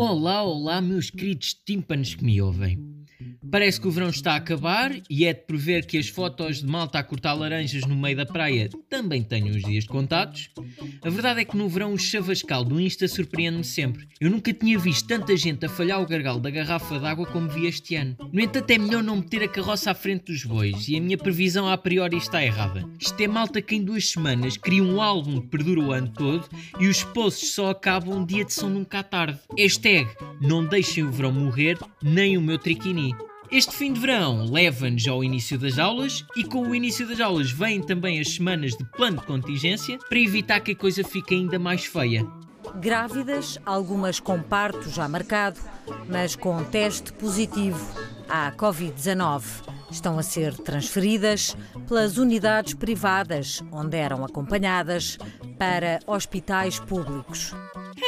Olá, olá, meus queridos tímpanos que me ouvem. Parece que o verão está a acabar e é de prever que as fotos de malta a cortar laranjas no meio da praia também tenham os dias contados. A verdade é que no verão o chavascal do Insta surpreende-me sempre. Eu nunca tinha visto tanta gente a falhar o gargalo da garrafa d'água como vi este ano. No entanto, é melhor não meter a carroça à frente dos bois e a minha previsão a priori está errada. Isto é malta que em duas semanas cria um álbum que perdura o ano todo e os posts só acabam um dia de som nunca à tarde. Hashtag não deixem o verão morrer, nem o meu triquini. Este fim de verão leva-nos ao início das aulas e com o início das aulas vêm também as semanas de plano de contingência para evitar que a coisa fique ainda mais feia. Grávidas, algumas com parto já marcado, mas com teste positivo à Covid-19. Estão a ser transferidas pelas unidades privadas, onde eram acompanhadas, para hospitais públicos.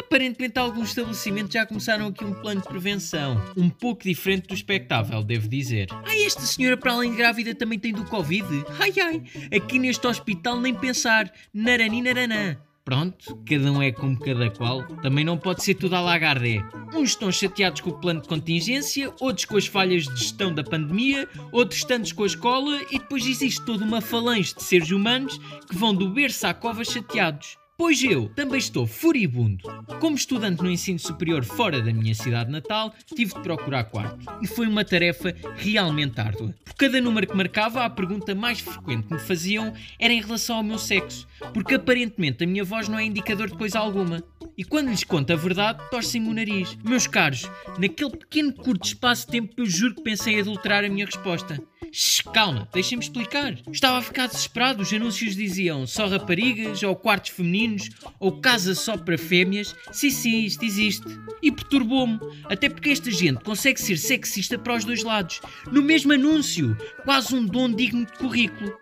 Aparentemente, alguns estabelecimentos já começaram aqui um plano de prevenção, um pouco diferente do espectável, devo dizer. Ai, esta senhora, para além de grávida, também tem do Covid? Ai, ai, aqui neste hospital nem pensar, narani naranã. Pronto, cada um é como cada qual. Também não pode ser tudo a lagarde. Uns estão chateados com o plano de contingência, outros com as falhas de gestão da pandemia, outros tantos com a escola e depois existe toda uma falange de seres humanos que vão do berço à cova chateados. Pois eu também estou furibundo. Como estudante no ensino superior fora da minha cidade natal, tive de procurar quarto. E foi uma tarefa realmente árdua. Por cada número que marcava, a pergunta mais frequente que me faziam era em relação ao meu sexo, porque aparentemente a minha voz não é indicador de coisa alguma. E quando lhes conto a verdade, torcem-me o nariz. Meus caros, naquele pequeno curto espaço de tempo eu juro que pensei em adulterar a minha resposta. Shhh, calma, deixem-me explicar. Estava a ficar desesperado. Os anúncios diziam só raparigas, ou quartos femininos, ou casa só para fêmeas. Sim, sim, isto existe. E perturbou-me. Até porque esta gente consegue ser sexista para os dois lados. No mesmo anúncio. Quase um dom digno de currículo.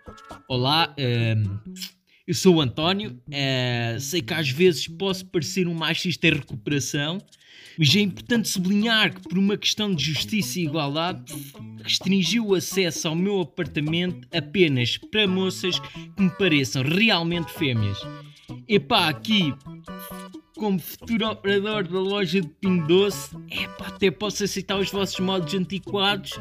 Olá, um, eu sou o António. Uh, sei que às vezes posso parecer um machista em recuperação. Mas é importante sublinhar que, por uma questão de justiça e igualdade, restringiu o acesso ao meu apartamento apenas para moças que me pareçam realmente fêmeas. Epá, aqui, como futuro operador da loja de Pingo Doce, epá, até posso aceitar os vossos modos antiquados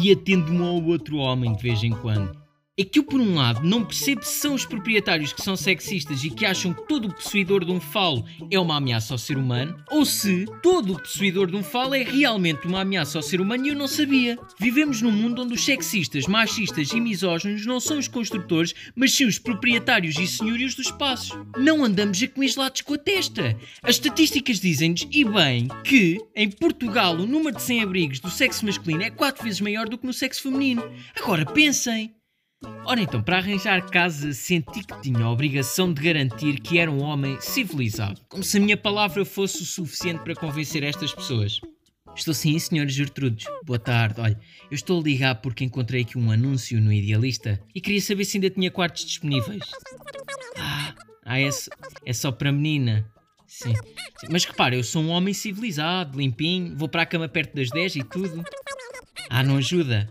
e atendo-me ao outro homem de vez em quando é que eu, por um lado, não percebo se são os proprietários que são sexistas e que acham que todo o possuidor de um falo é uma ameaça ao ser humano, ou se todo o possuidor de um falo é realmente uma ameaça ao ser humano e eu não sabia. Vivemos num mundo onde os sexistas, machistas e misóginos não são os construtores, mas sim os proprietários e senhorios dos espaços. Não andamos a comislados com a testa. As estatísticas dizem-nos, e bem, que em Portugal o número de sem-abrigos do sexo masculino é 4 vezes maior do que no sexo feminino. Agora pensem. Ora então, para arranjar casa, senti que tinha a obrigação de garantir que era um homem civilizado, como se a minha palavra fosse o suficiente para convencer estas pessoas. Estou sim, senhores Gertrudes. Boa tarde. Olha, eu estou a ligar porque encontrei aqui um anúncio no Idealista e queria saber se ainda tinha quartos disponíveis. Ah, ah é, é só para menina. Sim. Sim. Mas repara, eu sou um homem civilizado, limpinho, vou para a cama perto das 10 e tudo. Ah, não ajuda?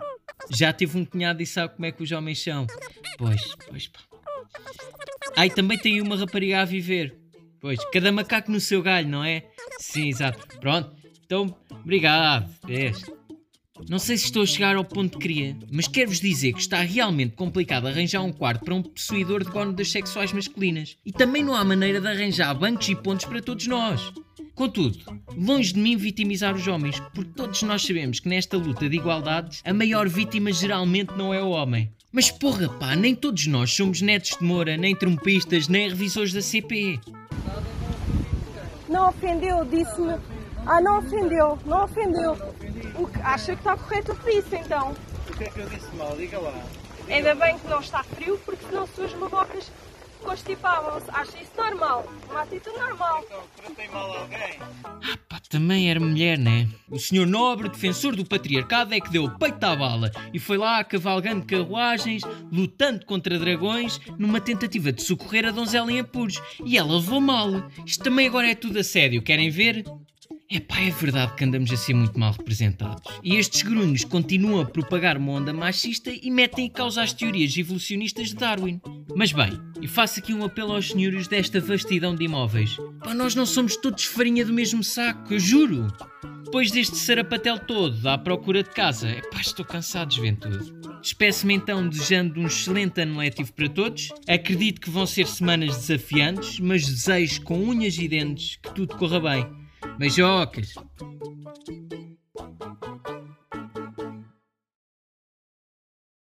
Já tive um cunhado e sabe como é que os homens são. Pois, pois pá. Ai, também tem uma rapariga a viver. Pois, cada macaco no seu galho, não é? Sim, exato. Pronto, então, obrigado. Vês? Não sei se estou a chegar ao ponto que queria, mas quero-vos dizer que está realmente complicado arranjar um quarto para um possuidor de gónadas sexuais masculinas. E também não há maneira de arranjar bancos e pontos para todos nós. Contudo, longe de mim vitimizar os homens, porque todos nós sabemos que nesta luta de igualdades a maior vítima geralmente não é o homem. Mas porra pá, nem todos nós somos netos de Moura, nem trompistas, nem revisores da CP. Não ofendeu, disse-me. Ah, não ofendeu, não ofendeu. O que acha que está correto o que disse então? O que é que eu disse mal? Diga lá. Ainda bem que não está frio, porque senão suas babocas constipavam-se. Acha isso normal? Uma atitude normal. Então, tratei mal alguém? Ah pá, também era mulher, né? O senhor nobre, defensor do patriarcado, é que deu peito à bala e foi lá cavalgando carruagens, lutando contra dragões, numa tentativa de socorrer a donzela em apuros. E ela levou mal. Isto também agora é tudo a sério, querem ver? Epá, é verdade que andamos a ser muito mal representados. E estes grunhos continuam a propagar uma onda machista e metem em causa as teorias evolucionistas de Darwin. Mas bem, e faço aqui um apelo aos senhores desta vastidão de imóveis. Pá, nós não somos todos farinha do mesmo saco, eu juro. Depois deste sarapatel todo à procura de casa, epá, estou cansado de juventude. Despeço-me então desejando um excelente ano letivo para todos. Acredito que vão ser semanas desafiantes, mas desejo com unhas e dentes que tudo corra bem. Beijocas!